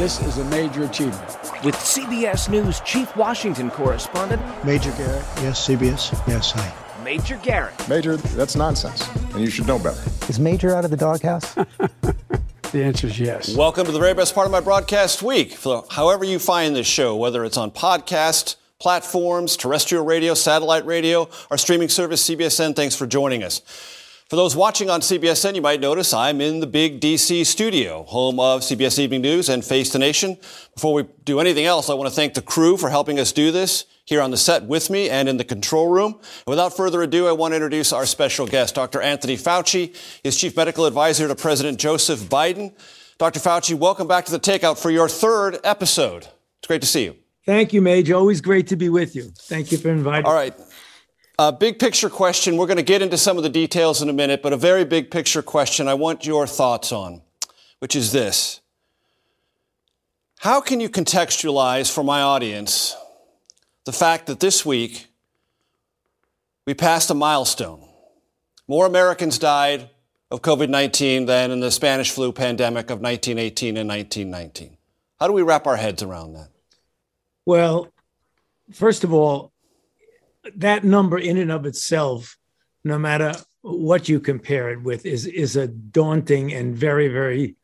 This is a major achievement. With CBS News Chief Washington Correspondent Major Garrett, yes, CBS, yes, hi. Major Garrett. Major, that's nonsense, and you should know better. Is Major out of the doghouse? the answer is yes. Welcome to the very best part of my broadcast week. For however you find this show, whether it's on podcast, platforms, terrestrial radio, satellite radio, our streaming service, CBSN, thanks for joining us. For those watching on CBSN, you might notice I'm in the big DC studio, home of CBS Evening News and Face the Nation. Before we do anything else, I want to thank the crew for helping us do this here on the set with me and in the control room. And without further ado, I want to introduce our special guest, Dr. Anthony Fauci, his chief medical advisor to President Joseph Biden. Dr. Fauci, welcome back to the Takeout for your third episode. It's great to see you. Thank you, Major. Always great to be with you. Thank you for inviting. me. All right. A big picture question. We're going to get into some of the details in a minute, but a very big picture question I want your thoughts on, which is this. How can you contextualize for my audience the fact that this week we passed a milestone? More Americans died of COVID 19 than in the Spanish flu pandemic of 1918 and 1919. How do we wrap our heads around that? Well, first of all, that number in and of itself, no matter what you compare it with, is is a daunting and very, very,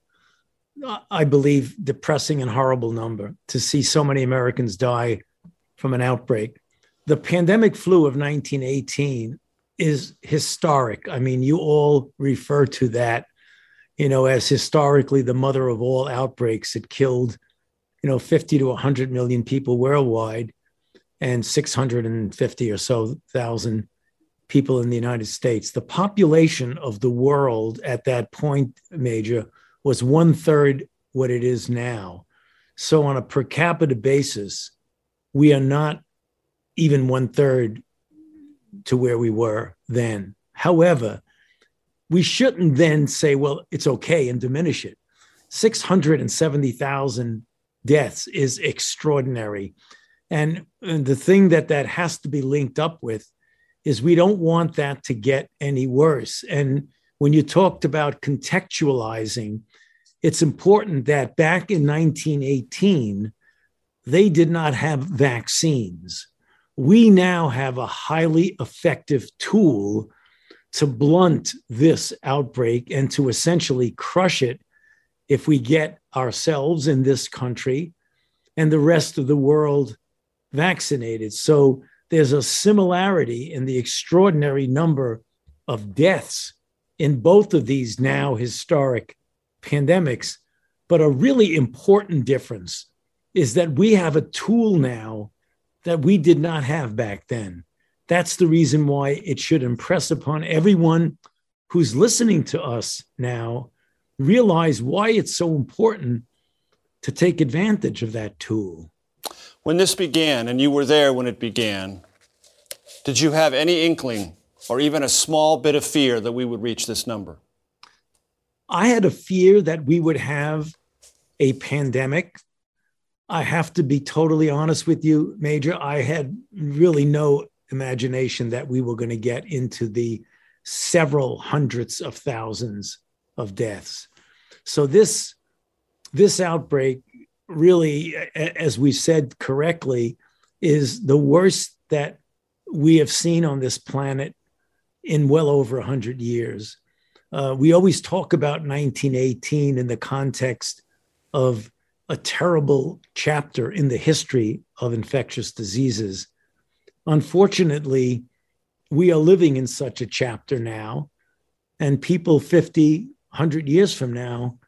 I believe, depressing and horrible number to see so many Americans die from an outbreak. The pandemic flu of 1918 is historic. I mean, you all refer to that, you know, as historically the mother of all outbreaks. It killed, you know, 50 to 100 million people worldwide and 650 or so thousand people in the United States. The population of the world at that point, Major, was one third what it is now. So, on a per capita basis, we are not even one third to where we were then. However, we shouldn't then say, well, it's okay and diminish it. 670,000 deaths is extraordinary. And, and the thing that that has to be linked up with is we don't want that to get any worse. And when you talked about contextualizing, it's important that back in 1918, they did not have vaccines. We now have a highly effective tool to blunt this outbreak and to essentially crush it if we get ourselves in this country and the rest of the world vaccinated. So there's a similarity in the extraordinary number of deaths in both of these now historic pandemics. But a really important difference is that we have a tool now that we did not have back then. That's the reason why it should impress upon everyone who's listening to us now realize why it's so important to take advantage of that tool. When this began, and you were there when it began, did you have any inkling or even a small bit of fear that we would reach this number? I had a fear that we would have a pandemic. I have to be totally honest with you, Major. I had really no imagination that we were going to get into the several hundreds of thousands of deaths. So this this outbreak really, as we said correctly, is the worst that we have seen on this planet in well over 100 years. Uh, we always talk about 1918 in the context of a terrible chapter in the history of infectious diseases. Unfortunately, we are living in such a chapter now, and people 50, 100 years from now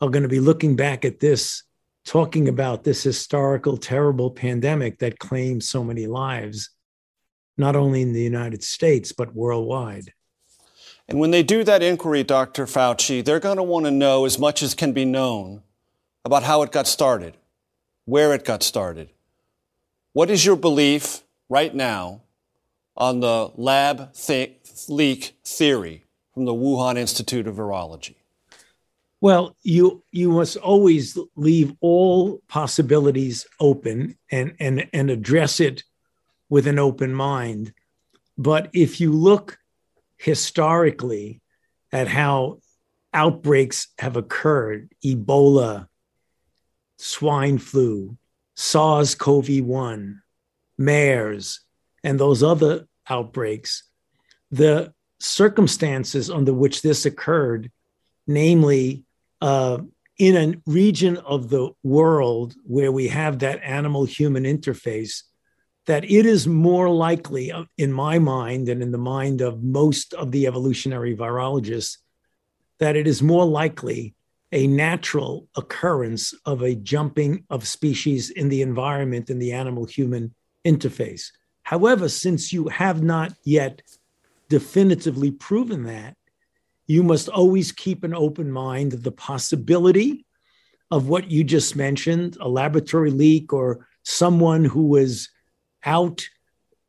are going to be looking back at this, talking about this historical, terrible pandemic that claimed so many lives, not only in the United States, but worldwide. And when they do that inquiry, Dr. Fauci, they're going to want to know as much as can be known about how it got started, where it got started. What is your belief right now on the lab th- leak theory from the Wuhan Institute of Virology? Well, you you must always leave all possibilities open and and and address it with an open mind. But if you look historically at how outbreaks have occurred, Ebola, swine flu, SARS CoV 1, MERS, and those other outbreaks, the circumstances under which this occurred, namely uh, in a region of the world where we have that animal human interface, that it is more likely, uh, in my mind and in the mind of most of the evolutionary virologists, that it is more likely a natural occurrence of a jumping of species in the environment in the animal human interface. However, since you have not yet definitively proven that, you must always keep an open mind of the possibility of what you just mentioned a laboratory leak or someone who was out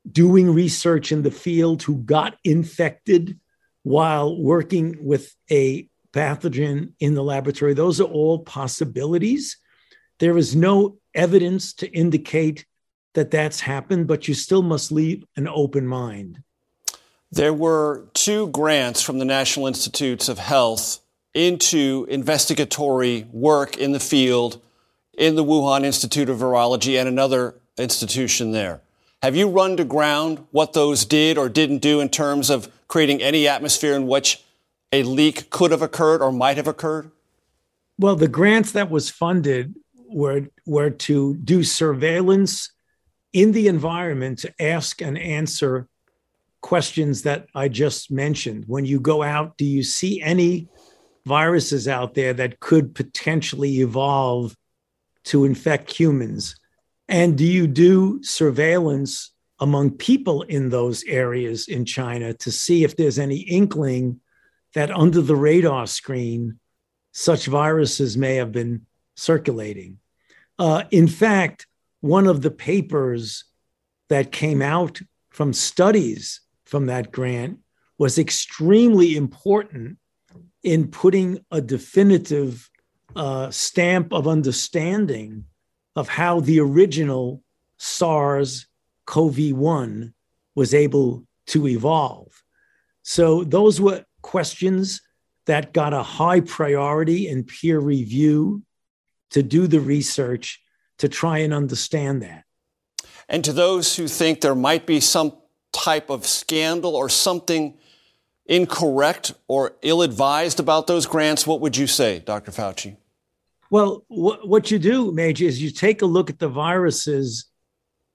doing research in the field who got infected while working with a pathogen in the laboratory. Those are all possibilities. There is no evidence to indicate that that's happened, but you still must leave an open mind. There were two grants from the National Institutes of Health into investigatory work in the field in the Wuhan Institute of Virology and another institution there. Have you run to ground what those did or didn't do in terms of creating any atmosphere in which a leak could have occurred or might have occurred? Well, the grants that was funded were were to do surveillance in the environment to ask and answer questions that I just mentioned. When you go out, do you see any viruses out there that could potentially evolve to infect humans? And do you do surveillance among people in those areas in China to see if there's any inkling that under the radar screen, such viruses may have been circulating? Uh, in fact, one of the papers that came out from studies from that grant was extremely important in putting a definitive uh, stamp of understanding of how the original SARS CoV 1 was able to evolve. So, those were questions that got a high priority in peer review to do the research to try and understand that. And to those who think there might be some type of scandal or something incorrect or ill advised about those grants, what would you say, Dr. Fauci? Well, wh- what you do, Major, is you take a look at the viruses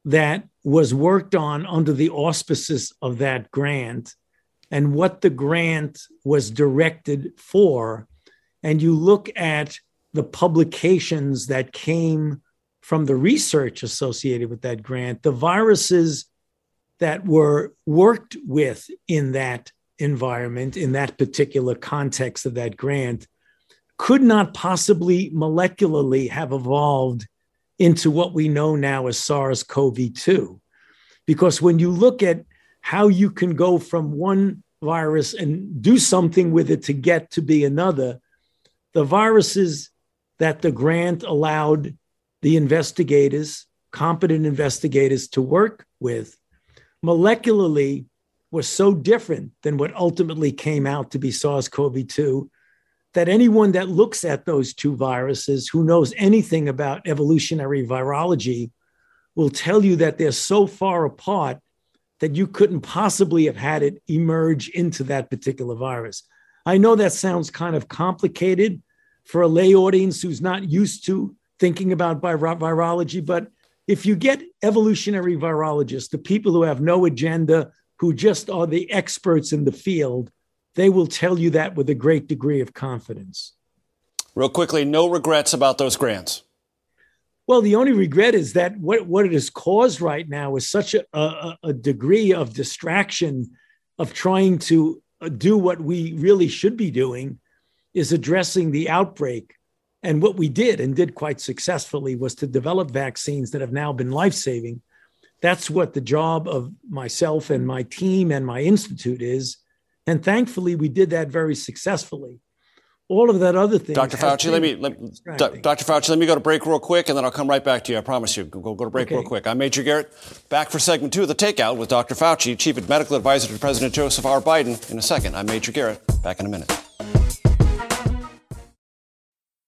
that was worked on under the auspices of that grant and what the grant was directed for. And you look at the publications that came from the research associated with that grant, the viruses that were worked with in that environment, in that particular context of that grant, could not possibly molecularly have evolved into what we know now as SARS CoV 2. Because when you look at how you can go from one virus and do something with it to get to be another, the viruses that the grant allowed the investigators, competent investigators, to work with molecularly was so different than what ultimately came out to be SARS CoV 2 that anyone that looks at those two viruses who knows anything about evolutionary virology will tell you that they're so far apart that you couldn't possibly have had it emerge into that particular virus. I know that sounds kind of complicated for a lay audience who's not used to thinking about virology, but if you get evolutionary virologists, the people who have no agenda, who just are the experts in the field, they will tell you that with a great degree of confidence. Real quickly, no regrets about those grants. Well, the only regret is that what, what it has caused right now is such a, a, a degree of distraction of trying to do what we really should be doing is addressing the outbreak. And what we did and did quite successfully was to develop vaccines that have now been life saving. That's what the job of myself and my team and my institute is. And thankfully, we did that very successfully all of that other thing. Dr. Fauci, let me, let, Dr. Fauci, let me go to break real quick, and then I'll come right back to you. I promise you. Go, go to break okay. real quick. I'm Major Garrett, back for segment two of the Takeout with Dr. Fauci, Chief Medical Advisor to President Joseph R. Biden. In a second, I'm Major Garrett. Back in a minute.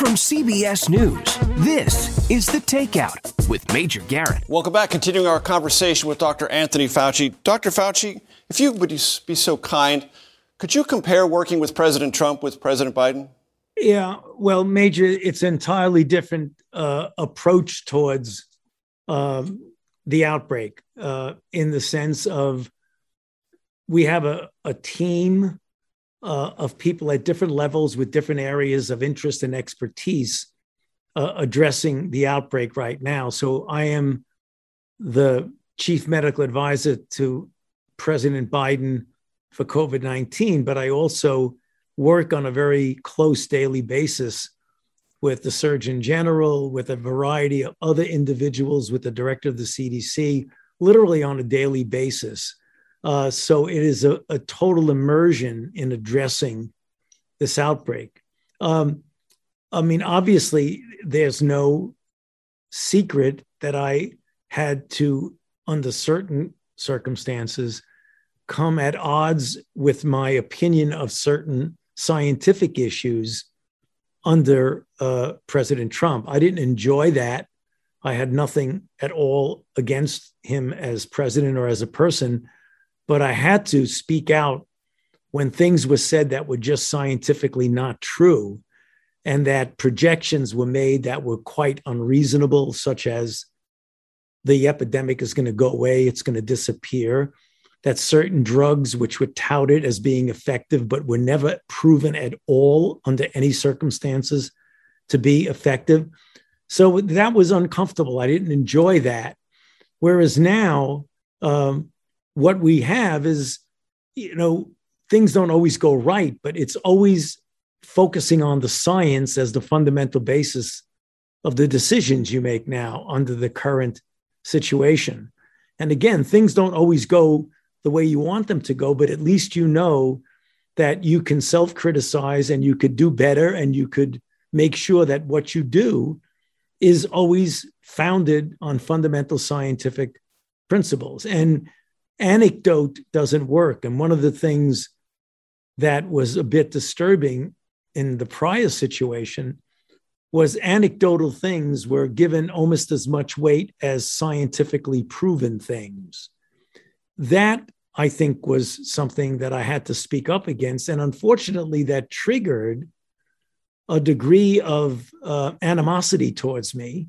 From CBS News, this is The Takeout with Major Garrett. Welcome back. Continuing our conversation with Dr. Anthony Fauci. Dr. Fauci, if you would be so kind, could you compare working with President Trump with President Biden? Yeah, well, Major, it's entirely different uh, approach towards um, the outbreak uh, in the sense of we have a, a team uh, of people at different levels with different areas of interest and expertise uh, addressing the outbreak right now. So I am the chief medical advisor to President Biden for COVID 19, but I also work on a very close daily basis with the Surgeon General, with a variety of other individuals, with the director of the CDC, literally on a daily basis. Uh, so it is a, a, total immersion in addressing this outbreak. Um, I mean, obviously, there's no secret that I had to, under certain circumstances, come at odds with my opinion of certain scientific issues under uh, President Trump. I didn't enjoy that. I had nothing at all against him as president or as a person, but I had to speak out when things were said that were just scientifically not true and that projections were made that were quite unreasonable, such as the epidemic is going to go away, it's going to disappear that certain drugs, which were touted as being effective, but were never proven at all under any circumstances to be effective. So that was uncomfortable. I didn't enjoy that. Whereas now, um, what we have is, you know, things don't always go right, but it's always focusing on the science as the fundamental basis of the decisions you make now under the current situation. And again, things don't always go the way you want them to go, but at least you know that you can self criticize and you could do better and you could make sure that what you do is always founded on fundamental scientific principles. And anecdote doesn't work. And one of the things that was a bit disturbing in the prior situation was anecdotal things were given almost as much weight as scientifically proven things that I think was something that I had to speak up against. And unfortunately, that triggered a degree of uh, animosity towards me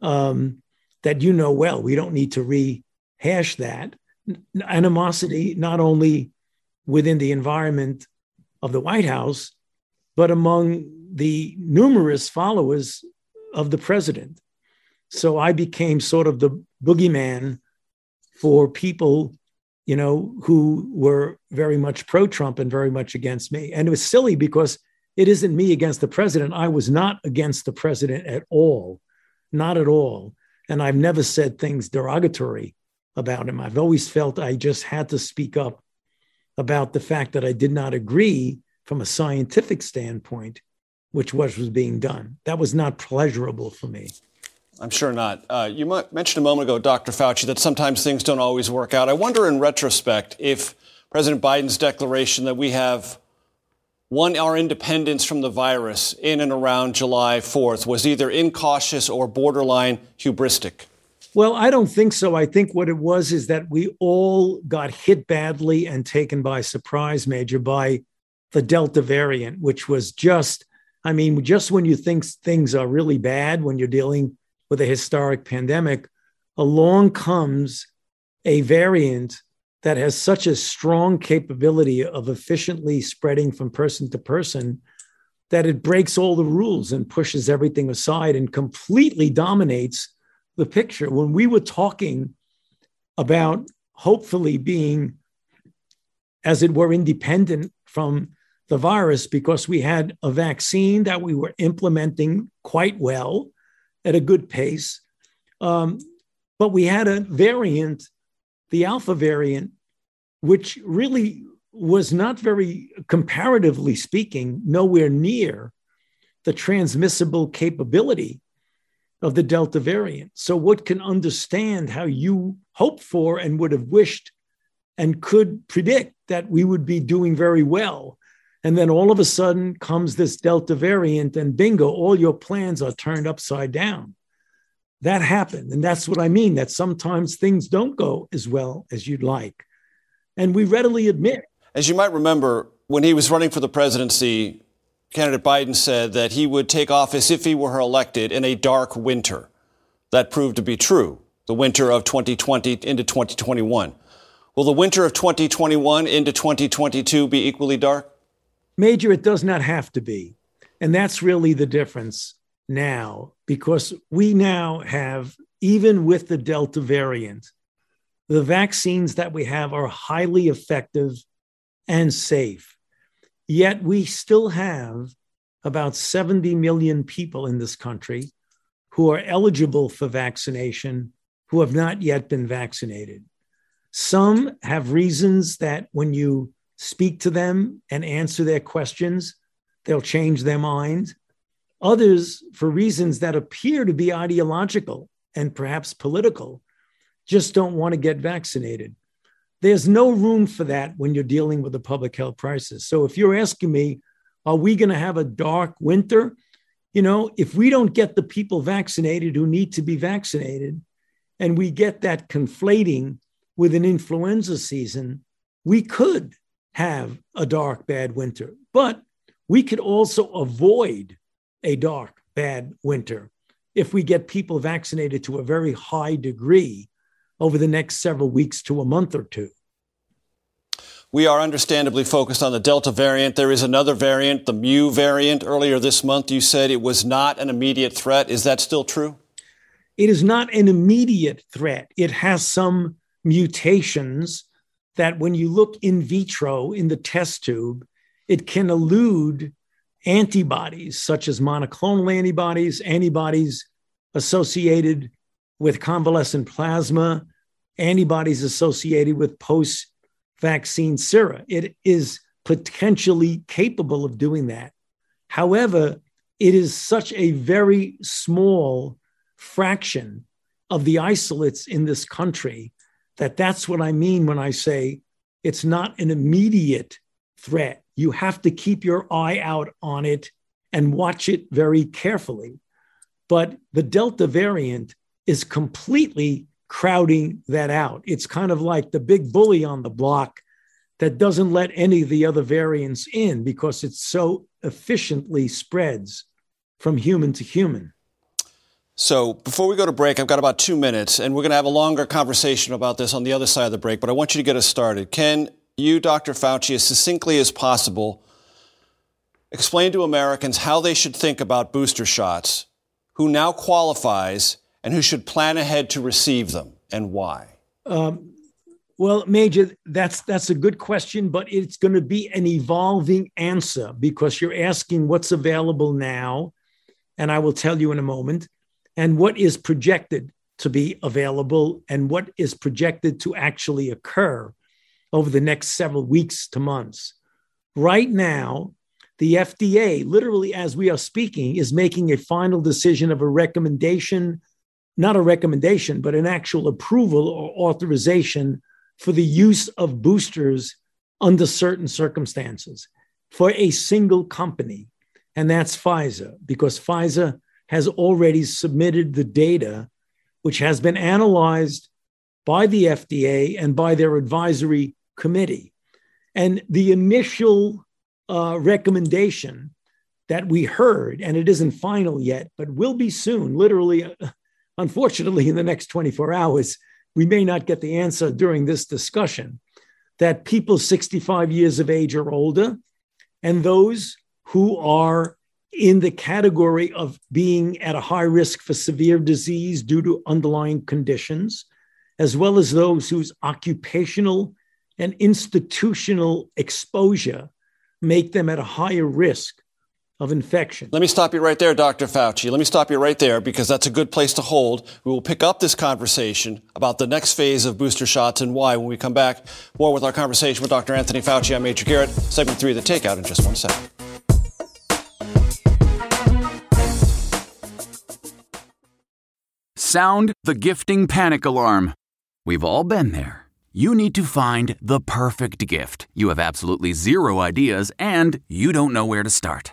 um, that you know well. We don't need to rehash that. Animosity not only within the environment of the White House, but among the numerous followers of the president. So I became sort of the boogeyman for people, you know, who were very much pro Trump and very much against me. And it was silly because it isn't me against the president. I was not against the president at all, not at all. And I've never said things derogatory about him. I've always felt I just had to speak up about the fact that I did not agree from a scientific standpoint, which was, was being done. That was not pleasurable for me. I'm sure not. Uh, you mentioned a moment ago, Dr. Fauci, that sometimes things don't always work out. I wonder, in retrospect, if President Biden's declaration that we have won our independence from the virus in and around July 4th was either incautious or borderline hubristic. Well, I don't think so. I think what it was is that we all got hit badly and taken by surprise, Major, by the Delta variant, which was just, I mean, just when you think things are really bad, when you're dealing with a historic pandemic, along comes a variant that has such a strong capability of efficiently spreading from person to person that it breaks all the rules and pushes everything aside and completely dominates the picture. When we were talking about hopefully being, as it were, independent from the virus because we had a vaccine that we were implementing quite well at a good pace. Um, but we had a variant, the alpha variant, which really was not very, comparatively speaking, nowhere near the transmissible capability of the Delta variant. So, what can understand how you hoped for and would have wished and could predict that we would be doing very well and then all of a sudden comes this Delta variant, and bingo, all your plans are turned upside down. That happened. And that's what I mean that sometimes things don't go as well as you'd like. And we readily admit. As you might remember, when he was running for the presidency, candidate Biden said that he would take office if he were elected in a dark winter. That proved to be true, the winter of 2020 into 2021. Will the winter of 2021 into 2022 be equally dark? Major, it does not have to be. And that's really the difference now, because we now have, even with the Delta variant, the vaccines that we have are highly effective and safe. Yet we still have about 70 million people in this country who are eligible for vaccination who have not yet been vaccinated. Some have reasons that when you speak to them and answer their questions, they'll change their mind. Others, for reasons that appear to be ideological and perhaps political, just don't want to get vaccinated. There's no room for that when you're dealing with a public health crisis. So if you're asking me, are we going to have a dark winter? You know, if we don't get the people vaccinated who need to be vaccinated, and we get that conflating with an influenza season, we could have a dark, bad winter. But we could also avoid a dark, bad winter if we get people vaccinated to a very high degree over the next several weeks to a month or two. We are understandably focused on the Delta variant. There is another variant, the Mu variant. Earlier this month, you said it was not an immediate threat. Is that still true? It is not an immediate threat. It has some mutations that when you look in vitro in the test tube, it can elude antibodies such as monoclonal antibodies, antibodies associated with convalescent plasma, antibodies associated with post vaccine sera. It is potentially capable of doing that. However, it is such a very small fraction of the isolates in this country that that's what I mean when I say it's not an immediate threat. You have to keep your eye out on it and watch it very carefully. But the Delta variant is completely crowding that out. It's kind of like the big bully on the block that doesn't let any of the other variants in because it so efficiently spreads from human to human. So before we go to break, I've got about two minutes, and we're going to have a longer conversation about this on the other side of the break. But I want you to get us started. Can you, Dr. Fauci, as succinctly as possible, explain to Americans how they should think about booster shots, who now qualifies, and who should plan ahead to receive them, and why? Um, well, Major, that's that's a good question, but it's going to be an evolving answer because you're asking what's available now, and I will tell you in a moment and what is projected to be available and what is projected to actually occur over the next several weeks to months. Right now, the FDA, literally as we are speaking, is making a final decision of a recommendation, not a recommendation, but an actual approval or authorization for the use of boosters under certain circumstances for a single company, and that's Pfizer, because Pfizer has already submitted the data, which has been analyzed by the FDA and by their advisory committee. And the initial uh, recommendation that we heard, and it isn't final yet, but will be soon, literally, uh, unfortunately, in the next 24 hours, we may not get the answer during this discussion, that people 65 years of age or older and those who are in the category of being at a high risk for severe disease due to underlying conditions, as well as those whose occupational and institutional exposure make them at a higher risk of infection. Let me stop you right there, Dr. Fauci. Let me stop you right there because that's a good place to hold. We will pick up this conversation about the next phase of booster shots and why when we come back. More with our conversation with Dr. Anthony Fauci. I'm Major Garrett. Segment three of the Takeout in just one second. Sound the gifting panic alarm. We've all been there. You need to find the perfect gift. You have absolutely zero ideas and you don't know where to start.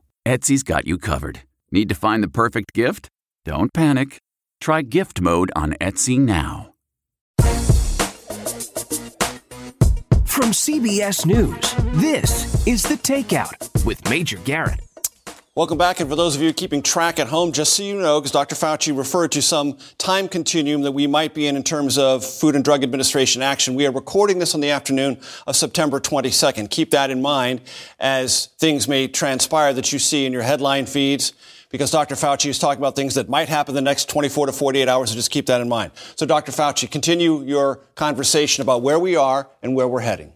Etsy's got you covered. Need to find the perfect gift? Don't panic. Try Gift Mode on Etsy now. From CBS News, this is The Takeout with Major Garrett. Welcome back. And for those of you keeping track at home, just so you know, because Dr. Fauci referred to some time continuum that we might be in in terms of Food and Drug Administration action, we are recording this on the afternoon of September 22nd. Keep that in mind as things may transpire that you see in your headline feeds because Dr. Fauci is talking about things that might happen the next 24 to 48 hours, so just keep that in mind. So, Dr. Fauci, continue your conversation about where we are and where we're heading.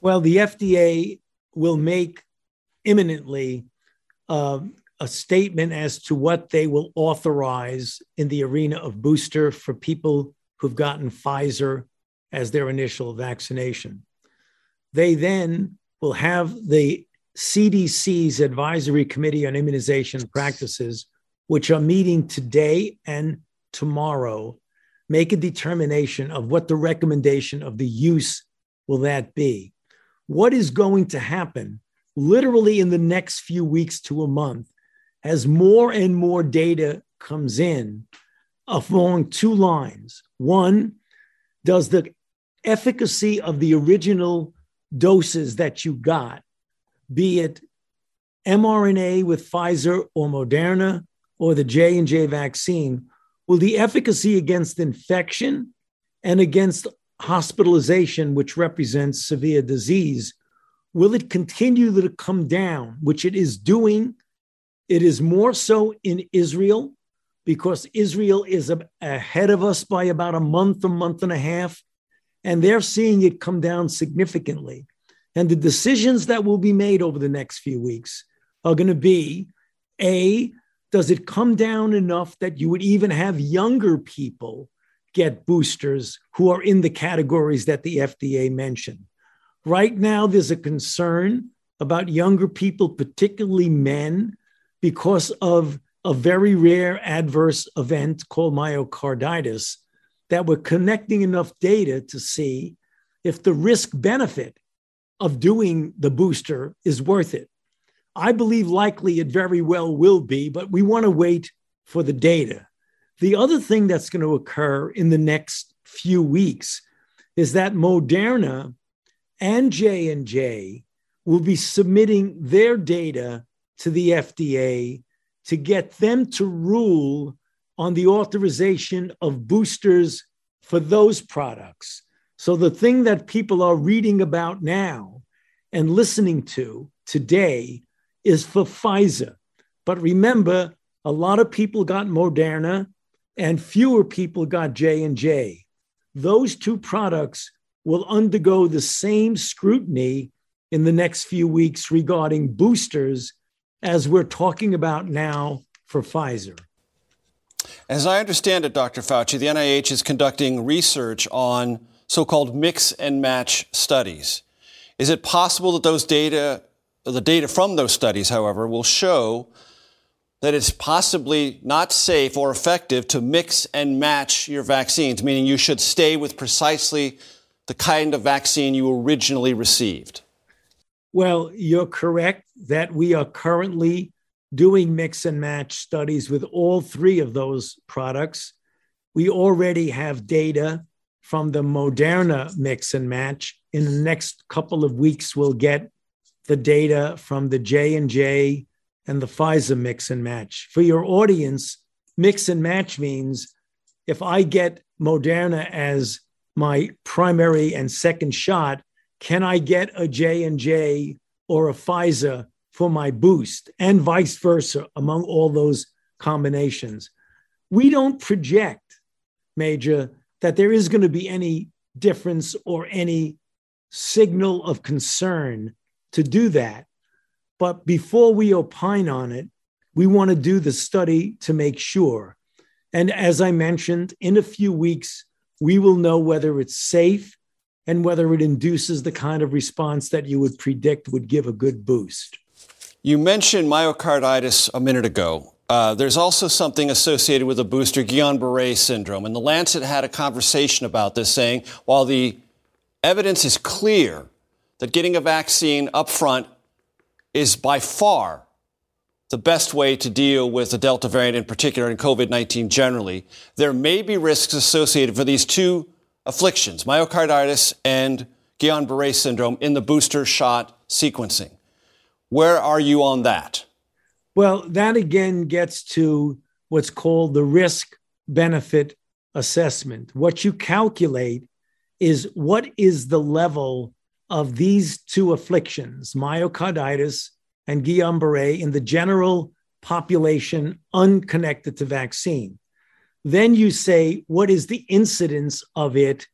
Well, the FDA will make imminently uh, a statement as to what they will authorize in the arena of booster for people who've gotten Pfizer as their initial vaccination. They then will have the CDC's Advisory Committee on Immunization Practices, which are meeting today and tomorrow, make a determination of what the recommendation of the use will that be. What is going to happen literally in the next few weeks to a month as more and more data comes in along two lines. One, does the efficacy of the original doses that you got be it mRNA with Pfizer or Moderna or the J&J vaccine, will the efficacy against infection and against hospitalization, which represents severe disease, will it continue to come down, which it is doing? It is more so in Israel because Israel is ahead of us by about a month, a month and a half, and they're seeing it come down significantly. And the decisions that will be made over the next few weeks are going to be A, does it come down enough that you would even have younger people get boosters who are in the categories that the FDA mentioned? Right now, there's a concern about younger people, particularly men, because of a very rare adverse event called myocarditis that we're connecting enough data to see if the risk benefit of doing the booster is worth it. I believe likely it very well will be, but we want to wait for the data. The other thing that's going to occur in the next few weeks is that Moderna and J&J will be submitting their data to the FDA to get them to rule on the authorization of boosters for those products. So the thing that people are reading about now and listening to today is for Pfizer. But remember, a lot of people got Moderna and fewer people got J&J. Those two products will undergo the same scrutiny in the next few weeks regarding boosters as we're talking about now for Pfizer. As I understand it, Dr. Fauci, the NIH is conducting research on so called mix and match studies. Is it possible that those data, the data from those studies, however, will show that it's possibly not safe or effective to mix and match your vaccines, meaning you should stay with precisely the kind of vaccine you originally received? Well, you're correct that we are currently doing mix and match studies with all three of those products. We already have data from the Moderna mix and match. In the next couple of weeks, we'll get the data from the J and J and the Pfizer mix and match. For your audience, mix and match means if I get Moderna as my primary and second shot, can I get a J and J or a Pfizer for my boost, and vice versa among all those combinations? We don't project, Major, that there is going to be any difference or any signal of concern to do that. But before we opine on it, we want to do the study to make sure. And as I mentioned, in a few weeks, we will know whether it's safe and whether it induces the kind of response that you would predict would give a good boost. You mentioned myocarditis a minute ago. Uh, there's also something associated with the booster, Guillain Barre syndrome. And the Lancet had a conversation about this, saying while the evidence is clear that getting a vaccine up front is by far the best way to deal with the Delta variant in particular and COVID 19 generally, there may be risks associated for these two afflictions, myocarditis and Guillain Barre syndrome, in the booster shot sequencing. Where are you on that? Well, that again gets to what's called the risk benefit assessment. What you calculate is what is the level of these two afflictions, myocarditis and Guillain Barre in the general population unconnected to vaccine. Then you say, what is the incidence of it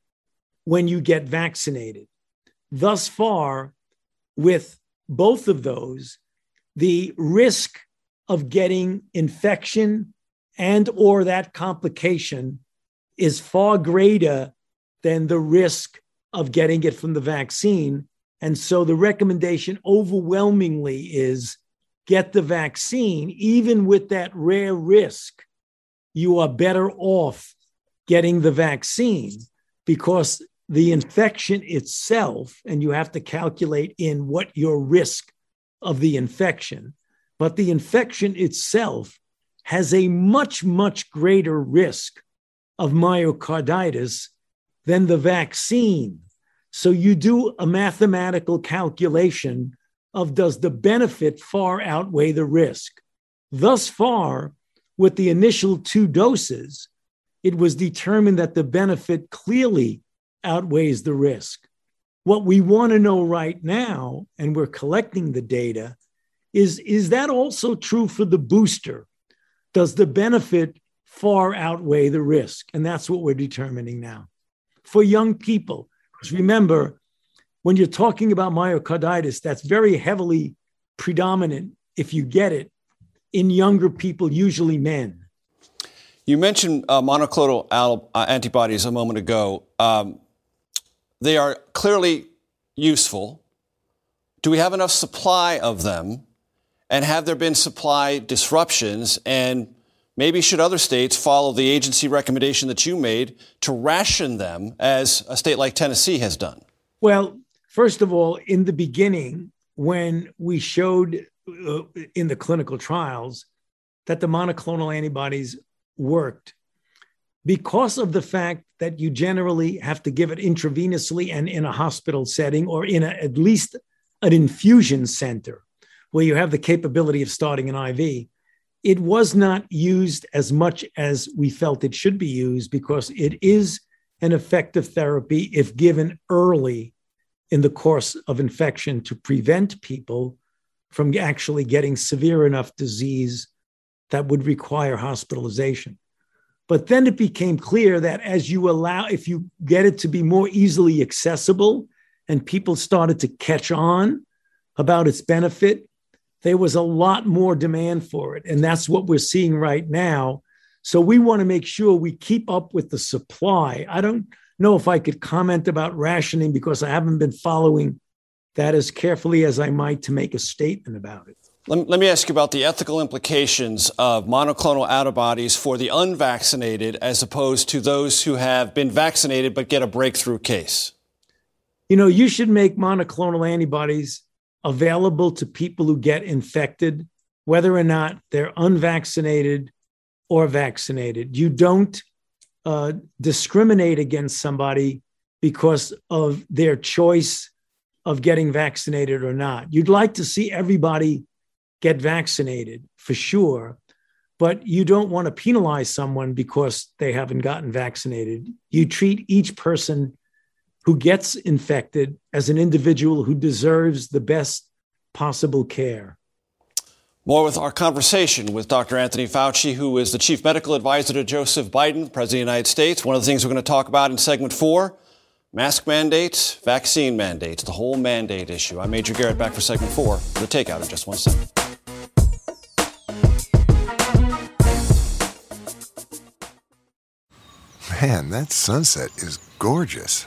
when you get vaccinated? Thus far, with both of those, the risk of getting infection and or that complication is far greater than the risk of getting it from the vaccine and so the recommendation overwhelmingly is get the vaccine, even with that rare risk. You are better off getting the vaccine because the infection itself, and you have to calculate in what your risk of the infection, but the infection itself has a much, much greater risk of myocarditis than the vaccine so you do a mathematical calculation of does the benefit far outweigh the risk? Thus far, with the initial two doses, it was determined that the benefit clearly outweighs the risk. What we want to know right now, and we're collecting the data, is is that also true for the booster? Does the benefit far outweigh the risk? And that's what we're determining now. For young people, because remember, when you're talking about myocarditis, that's very heavily predominant, if you get it, in younger people, usually men. You mentioned uh, monoclonal al- uh, antibodies a moment ago. Um, they are clearly useful. Do we have enough supply of them? And have there been supply disruptions? And maybe should other states follow the agency recommendation that you made to ration them as a state like Tennessee has done? Well, first of all, in the beginning, when we showed uh, in the clinical trials that the monoclonal antibodies worked, because of the fact that you generally have to give it intravenously and in a hospital setting or in a, at least an infusion center where you have the capability of starting an IV, it was not used as much as we felt it should be used because it is an effective therapy if given early in the course of infection to prevent people from actually getting severe enough disease that would require hospitalization. But then it became clear that as you allow, if you get it to be more easily accessible and people started to catch on about its benefit, there was a lot more demand for it. And that's what we're seeing right now. So we want to make sure we keep up with the supply. I don't know if I could comment about rationing because I haven't been following that as carefully as I might to make a statement about it. Let, let me ask you about the ethical implications of monoclonal antibodies for the unvaccinated as opposed to those who have been vaccinated but get a breakthrough case. You know, you should make monoclonal antibodies available to people who get infected, whether or not they're unvaccinated or vaccinated. You don't uh, discriminate against somebody because of their choice of getting vaccinated or not. You'd like to see everybody get vaccinated for sure, but you don't want to penalize someone because they haven't gotten vaccinated. You treat each person who gets infected as an individual who deserves the best possible care. More with our conversation with Dr. Anthony Fauci, who is the chief medical advisor to Joseph Biden, President of the United States. One of the things we're going to talk about in segment four mask mandates, vaccine mandates, the whole mandate issue. I'm Major Garrett back for segment four. The takeout in just one second. Man, that sunset is gorgeous.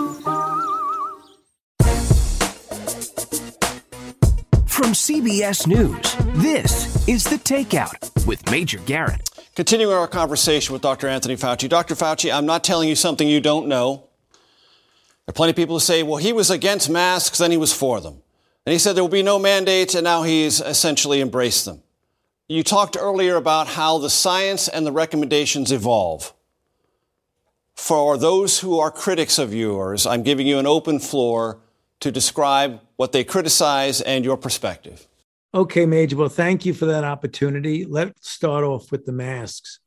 CBS News, this is The Takeout with Major Garrett. Continuing our conversation with Dr. Anthony Fauci. Dr. Fauci, I'm not telling you something you don't know. There are plenty of people who say, well, he was against masks, then he was for them. And he said there will be no mandates, and now he's essentially embraced them. You talked earlier about how the science and the recommendations evolve. For those who are critics of yours, I'm giving you an open floor to describe what they criticize and your perspective. Okay, Major. Well, thank you for that opportunity. Let's start off with the masks.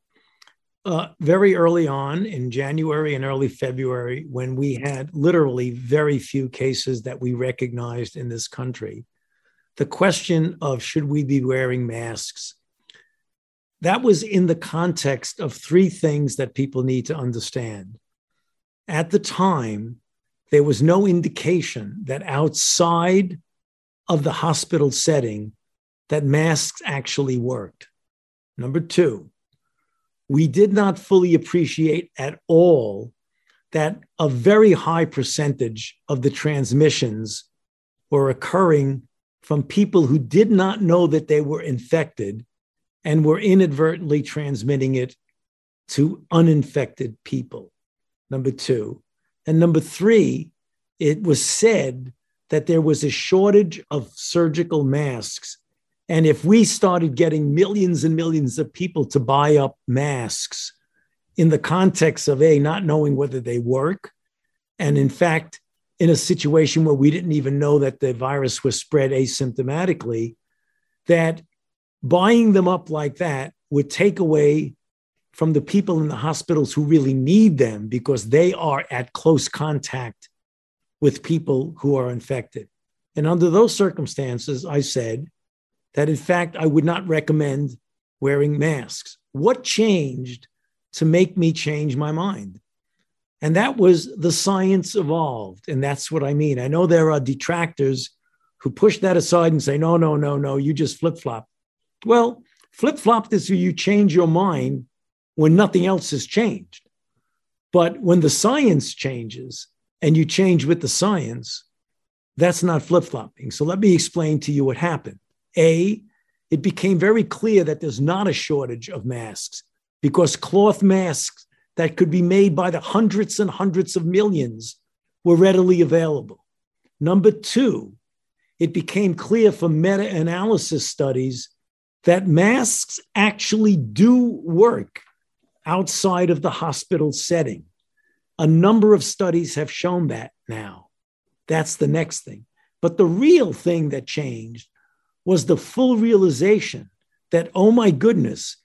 Uh, very early on in January and early February, when we had literally very few cases that we recognized in this country, the question of should we be wearing masks, that was in the context of three things that people need to understand. At the time, there was no indication that outside of the hospital setting that masks actually worked. Number two, we did not fully appreciate at all that a very high percentage of the transmissions were occurring from people who did not know that they were infected and were inadvertently transmitting it to uninfected people. Number two. And number three, it was said that there was a shortage of surgical masks. And if we started getting millions and millions of people to buy up masks in the context of A, not knowing whether they work, and in fact, in a situation where we didn't even know that the virus was spread asymptomatically, that buying them up like that would take away from the people in the hospitals who really need them because they are at close contact with people who are infected. And under those circumstances, I said that in fact, I would not recommend wearing masks. What changed to make me change my mind. And that was the science evolved. And that's what I mean. I know there are detractors who push that aside and say, no, no, no, no, you just flip flop. Well, flip flop is you change your mind when nothing else has changed. But when the science changes and you change with the science, that's not flip flopping. So let me explain to you what happened. A, it became very clear that there's not a shortage of masks because cloth masks that could be made by the hundreds and hundreds of millions were readily available. Number two, it became clear from meta analysis studies that masks actually do work outside of the hospital setting. A number of studies have shown that now. That's the next thing. But the real thing that changed was the full realization that, oh my goodness,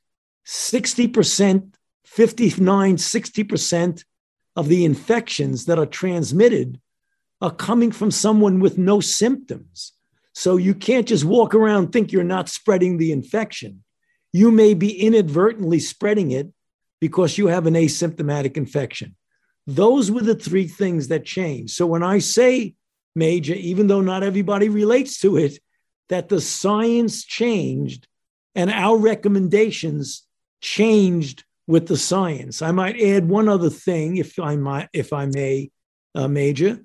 60%, 59, 60% of the infections that are transmitted are coming from someone with no symptoms. So you can't just walk around think you're not spreading the infection. You may be inadvertently spreading it because you have an asymptomatic infection. Those were the three things that changed. So when I say major, even though not everybody relates to it, that the science changed and our recommendations changed with the science. I might add one other thing, if I might, if I may, uh, Major,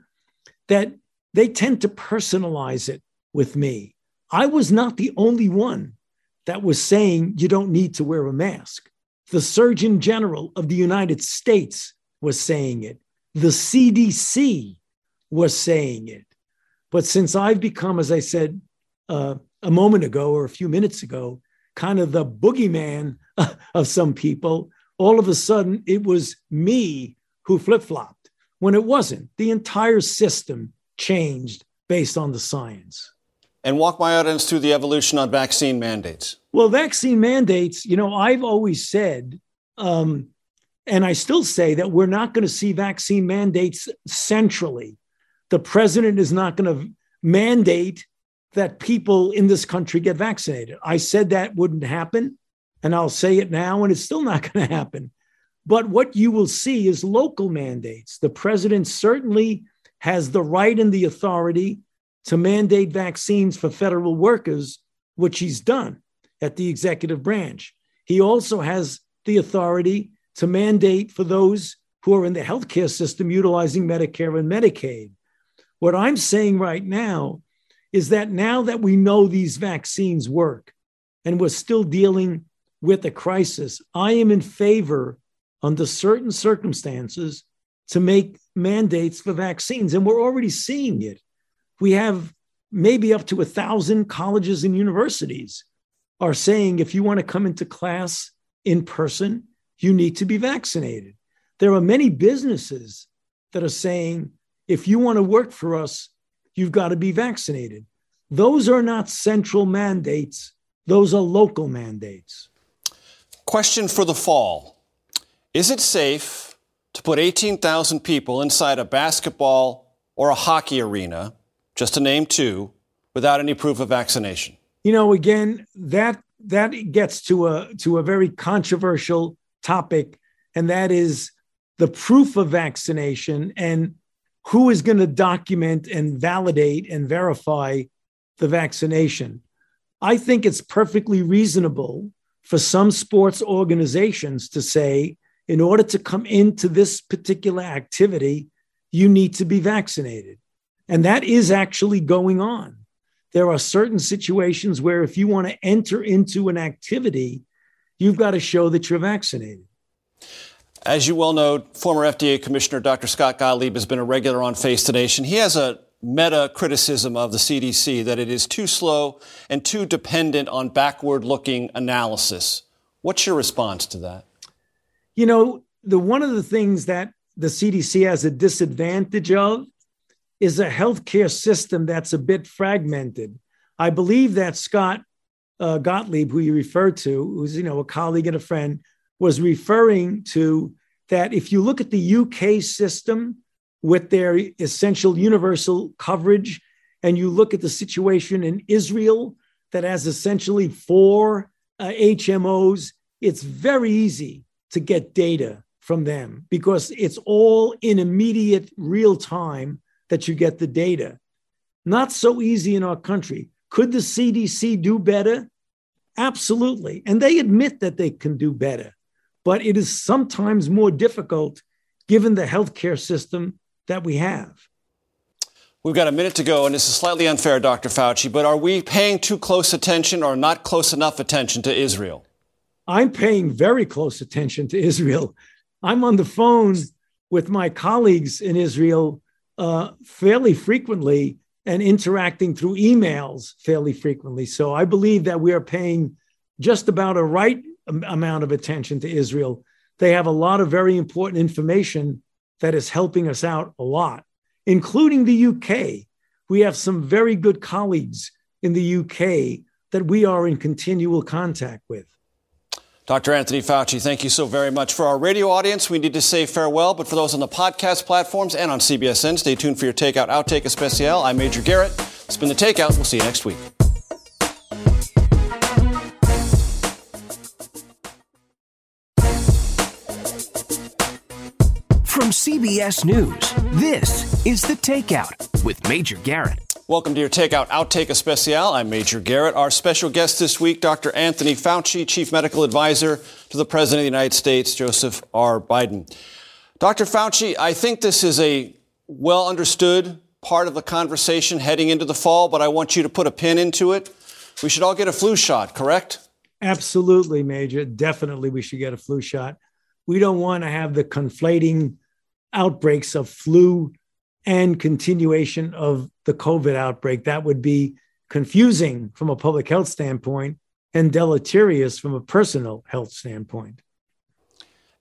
that they tend to personalize it with me. I was not the only one that was saying you don't need to wear a mask. The Surgeon General of the United States was saying it. The CDC was saying it. But since I've become, as I said uh, a moment ago or a few minutes ago, kind of the boogeyman of some people, all of a sudden it was me who flip flopped when it wasn't. The entire system changed based on the science. And walk my audience through the evolution on vaccine mandates. Well, vaccine mandates, you know, I've always said, um, and I still say that we're not going to see vaccine mandates centrally. The president is not going to mandate that people in this country get vaccinated. I said that wouldn't happen, and I'll say it now, and it's still not going to happen. But what you will see is local mandates. The president certainly has the right and the authority to mandate vaccines for federal workers, which he's done at the executive branch. He also has the authority to mandate for those who are in the healthcare system utilizing Medicare and Medicaid. What I'm saying right now is that now that we know these vaccines work and we're still dealing with a crisis, I am in favor, under certain circumstances, to make mandates for vaccines. And we're already seeing it. We have maybe up to a thousand colleges and universities are saying if you want to come into class in person, you need to be vaccinated. There are many businesses that are saying if you want to work for us, you've got to be vaccinated. Those are not central mandates, those are local mandates. Question for the fall Is it safe to put 18,000 people inside a basketball or a hockey arena, just to name two, without any proof of vaccination? You know, again, that that gets to a to a very controversial topic, and that is the proof of vaccination and who is going to document and validate and verify the vaccination. I think it's perfectly reasonable for some sports organizations to say, in order to come into this particular activity, you need to be vaccinated. And that is actually going on. There are certain situations where if you want to enter into an activity, you've got to show that you're vaccinated. As you well know, former FDA Commissioner Dr. Scott Gottlieb has been a regular on Face the Nation. He has a meta criticism of the CDC that it is too slow and too dependent on backward looking analysis. What's your response to that? You know, the one of the things that the CDC has a disadvantage of is a healthcare system that's a bit fragmented. I believe that Scott uh, Gottlieb, who you referred to, who's you know a colleague and a friend, was referring to that if you look at the UK system with their essential universal coverage, and you look at the situation in Israel that has essentially four uh, HMOs, it's very easy to get data from them because it's all in immediate real time that you get the data. Not so easy in our country. Could the CDC do better? Absolutely. And they admit that they can do better, but it is sometimes more difficult given the healthcare system that we have. We've got a minute to go, and this is slightly unfair, Dr. Fauci, but are we paying too close attention or not close enough attention to Israel? I'm paying very close attention to Israel. I'm on the phone with my colleagues in Israel uh, fairly frequently and interacting through emails fairly frequently. So I believe that we are paying just about a right amount of attention to Israel. They have a lot of very important information that is helping us out a lot including the UK. We have some very good colleagues in the UK that we are in continual contact with. Dr. Anthony Fauci, thank you so very much. For our radio audience, we need to say farewell, but for those on the podcast platforms and on CBSN, stay tuned for your Takeout Outtake Especial. I'm Major Garrett. It's been the Takeout. We'll see you next week. From CBS News, this is The Takeout with Major Garrett. Welcome to your Takeout Outtake Especial. I'm Major Garrett. Our special guest this week, Dr. Anthony Fauci, Chief Medical Advisor to the President of the United States, Joseph R. Biden. Dr. Fauci, I think this is a well understood part of the conversation heading into the fall, but I want you to put a pin into it. We should all get a flu shot, correct? Absolutely, Major. Definitely, we should get a flu shot. We don't want to have the conflating outbreaks of flu and continuation of the COVID outbreak. That would be confusing from a public health standpoint and deleterious from a personal health standpoint.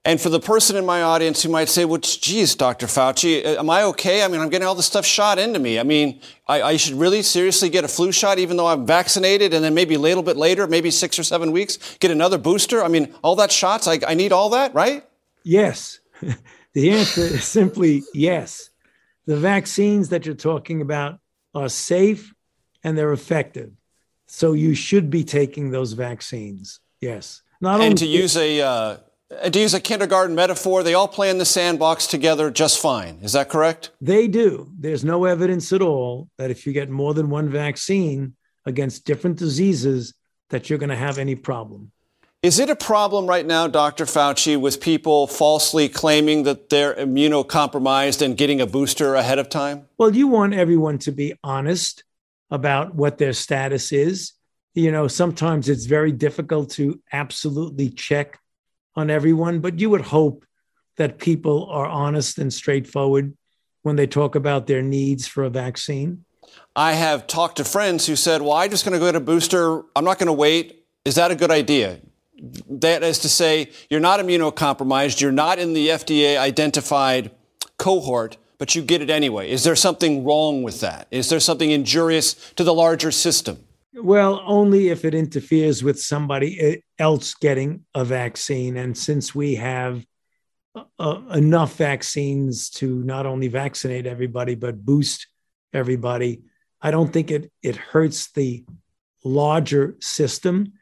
And for the person in my audience who might say, well, geez, Dr. Fauci, uh, am I okay? I mean, I'm getting all this stuff shot into me. I mean, I, I, should really seriously get a flu shot even though I'm vaccinated and then maybe a little bit later, maybe six or seven weeks, get another booster. I mean, all that shots, I, I need all that, right? Yes. The answer is simply yes. The vaccines that you're talking about are safe and they're effective. So you should be taking those vaccines. Yes. Not and only to use a uh, to use a kindergarten metaphor, they all play in the sandbox together just fine. Is that correct? They do. There's no evidence at all that if you get more than one vaccine against different diseases, that you're going to have any problem. Is it a problem right now, Dr. Fauci, with people falsely claiming that they're immunocompromised and getting a booster ahead of time? Well, you want everyone to be honest about what their status is. You know, sometimes it's very difficult to absolutely check on everyone, but you would hope that people are honest and straightforward when they talk about their needs for a vaccine. I have talked to friends who said, Well, I'm just going to go get a booster. I'm not going to wait. Is that a good idea? That is to say, you're not immunocompromised, you're not in the FDA identified cohort, but you get it anyway. Is there something wrong with that? Is there something injurious to the larger system? Well, only if it interferes with somebody else getting a vaccine. And since we have uh, enough vaccines to not only vaccinate everybody, but boost everybody, I don't think it, it hurts the larger system.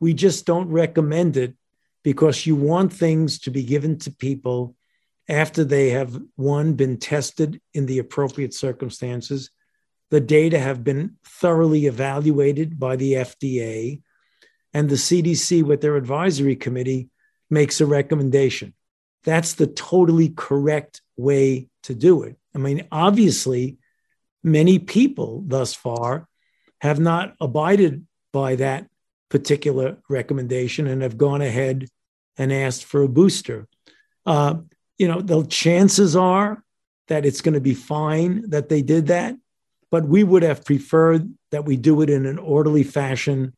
We just don't recommend it because you want things to be given to people after they have, one, been tested in the appropriate circumstances. The data have been thoroughly evaluated by the FDA, and the CDC, with their advisory committee, makes a recommendation. That's the totally correct way to do it. I mean, obviously, many people thus far have not abided by that particular recommendation and have gone ahead and asked for a booster. Uh, you know, the chances are that it's going to be fine that they did that, but we would have preferred that we do it in an orderly fashion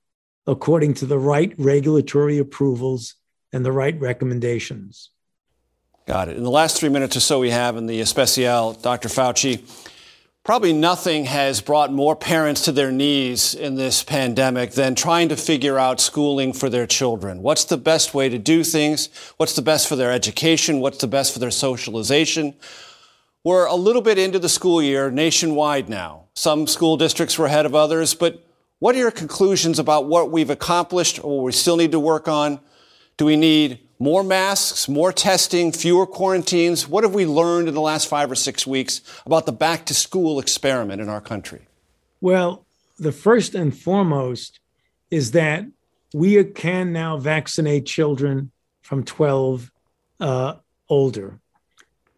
according to the right regulatory approvals and the right recommendations. Got it. In the last three minutes or so we have in the Especial, Dr. Fauci, Probably nothing has brought more parents to their knees in this pandemic than trying to figure out schooling for their children. What's the best way to do things? What's the best for their education? What's the best for their socialization? We're a little bit into the school year nationwide now. Some school districts were ahead of others, but what are your conclusions about what we've accomplished or what we still need to work on? Do we need More masks, more testing, fewer quarantines. What have we learned in the last five or six weeks about the back to school experiment in our country? Well, the first and foremost is that we can now vaccinate children from 12 uh, older.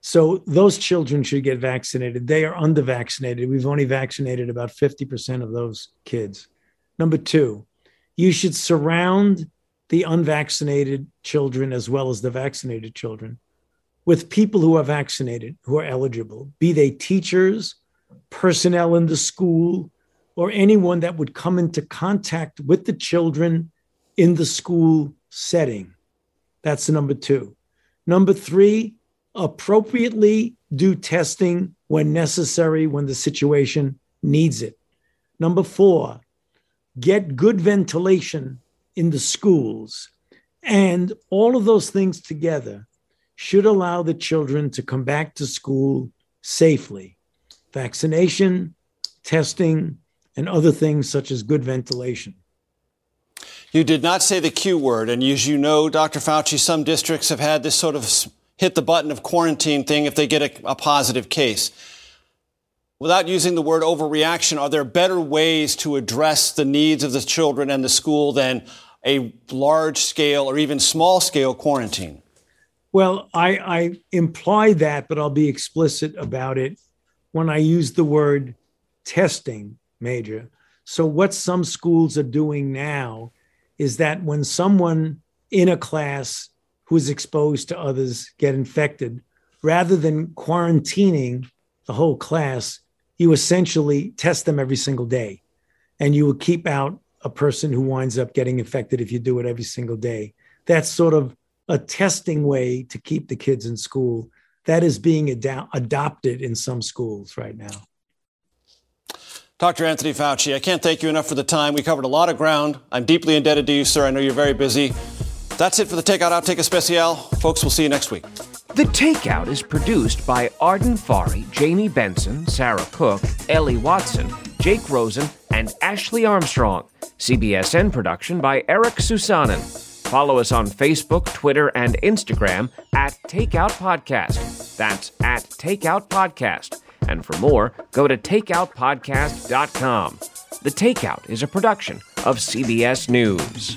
So those children should get vaccinated. They are under vaccinated. We've only vaccinated about 50% of those kids. Number two, you should surround the unvaccinated children as well as the vaccinated children with people who are vaccinated, who are eligible, be they teachers, personnel in the school, or anyone that would come into contact with the children in the school setting. That's number two. Number three, appropriately do testing when necessary, when the situation needs it. Number four, get good ventilation in the schools. And all of those things together should allow the children to come back to school safely. Vaccination, testing, and other things such as good ventilation. You did not say the Q word. And as you know, Dr. Fauci, some districts have had this sort of hit the button of quarantine thing if they get a, a positive case. Without using the word overreaction, are there better ways to address the needs of the children and the school than a large scale or even small scale quarantine? Well, I, I imply that, but I'll be explicit about it when I use the word testing, Major. So, what some schools are doing now is that when someone in a class who is exposed to others get infected, rather than quarantining the whole class, you essentially test them every single day. And you will keep out a person who winds up getting infected if you do it every single day. That's sort of a testing way to keep the kids in school. That is being ad- adopted in some schools right now. Dr. Anthony Fauci, I can't thank you enough for the time. We covered a lot of ground. I'm deeply indebted to you, sir. I know you're very busy. That's it for the Takeout Outtake Especial. Folks, we'll see you next week. The Takeout is produced by Arden Farhi, Jamie Benson, Sarah Cook, Ellie Watson, Jake Rosen, and Ashley Armstrong. CBSN production by Eric Susanen. Follow us on Facebook, Twitter, and Instagram at Takeout Podcast. That's at Takeout Podcast. And for more, go to takeoutpodcast.com. The Takeout is a production of CBS News.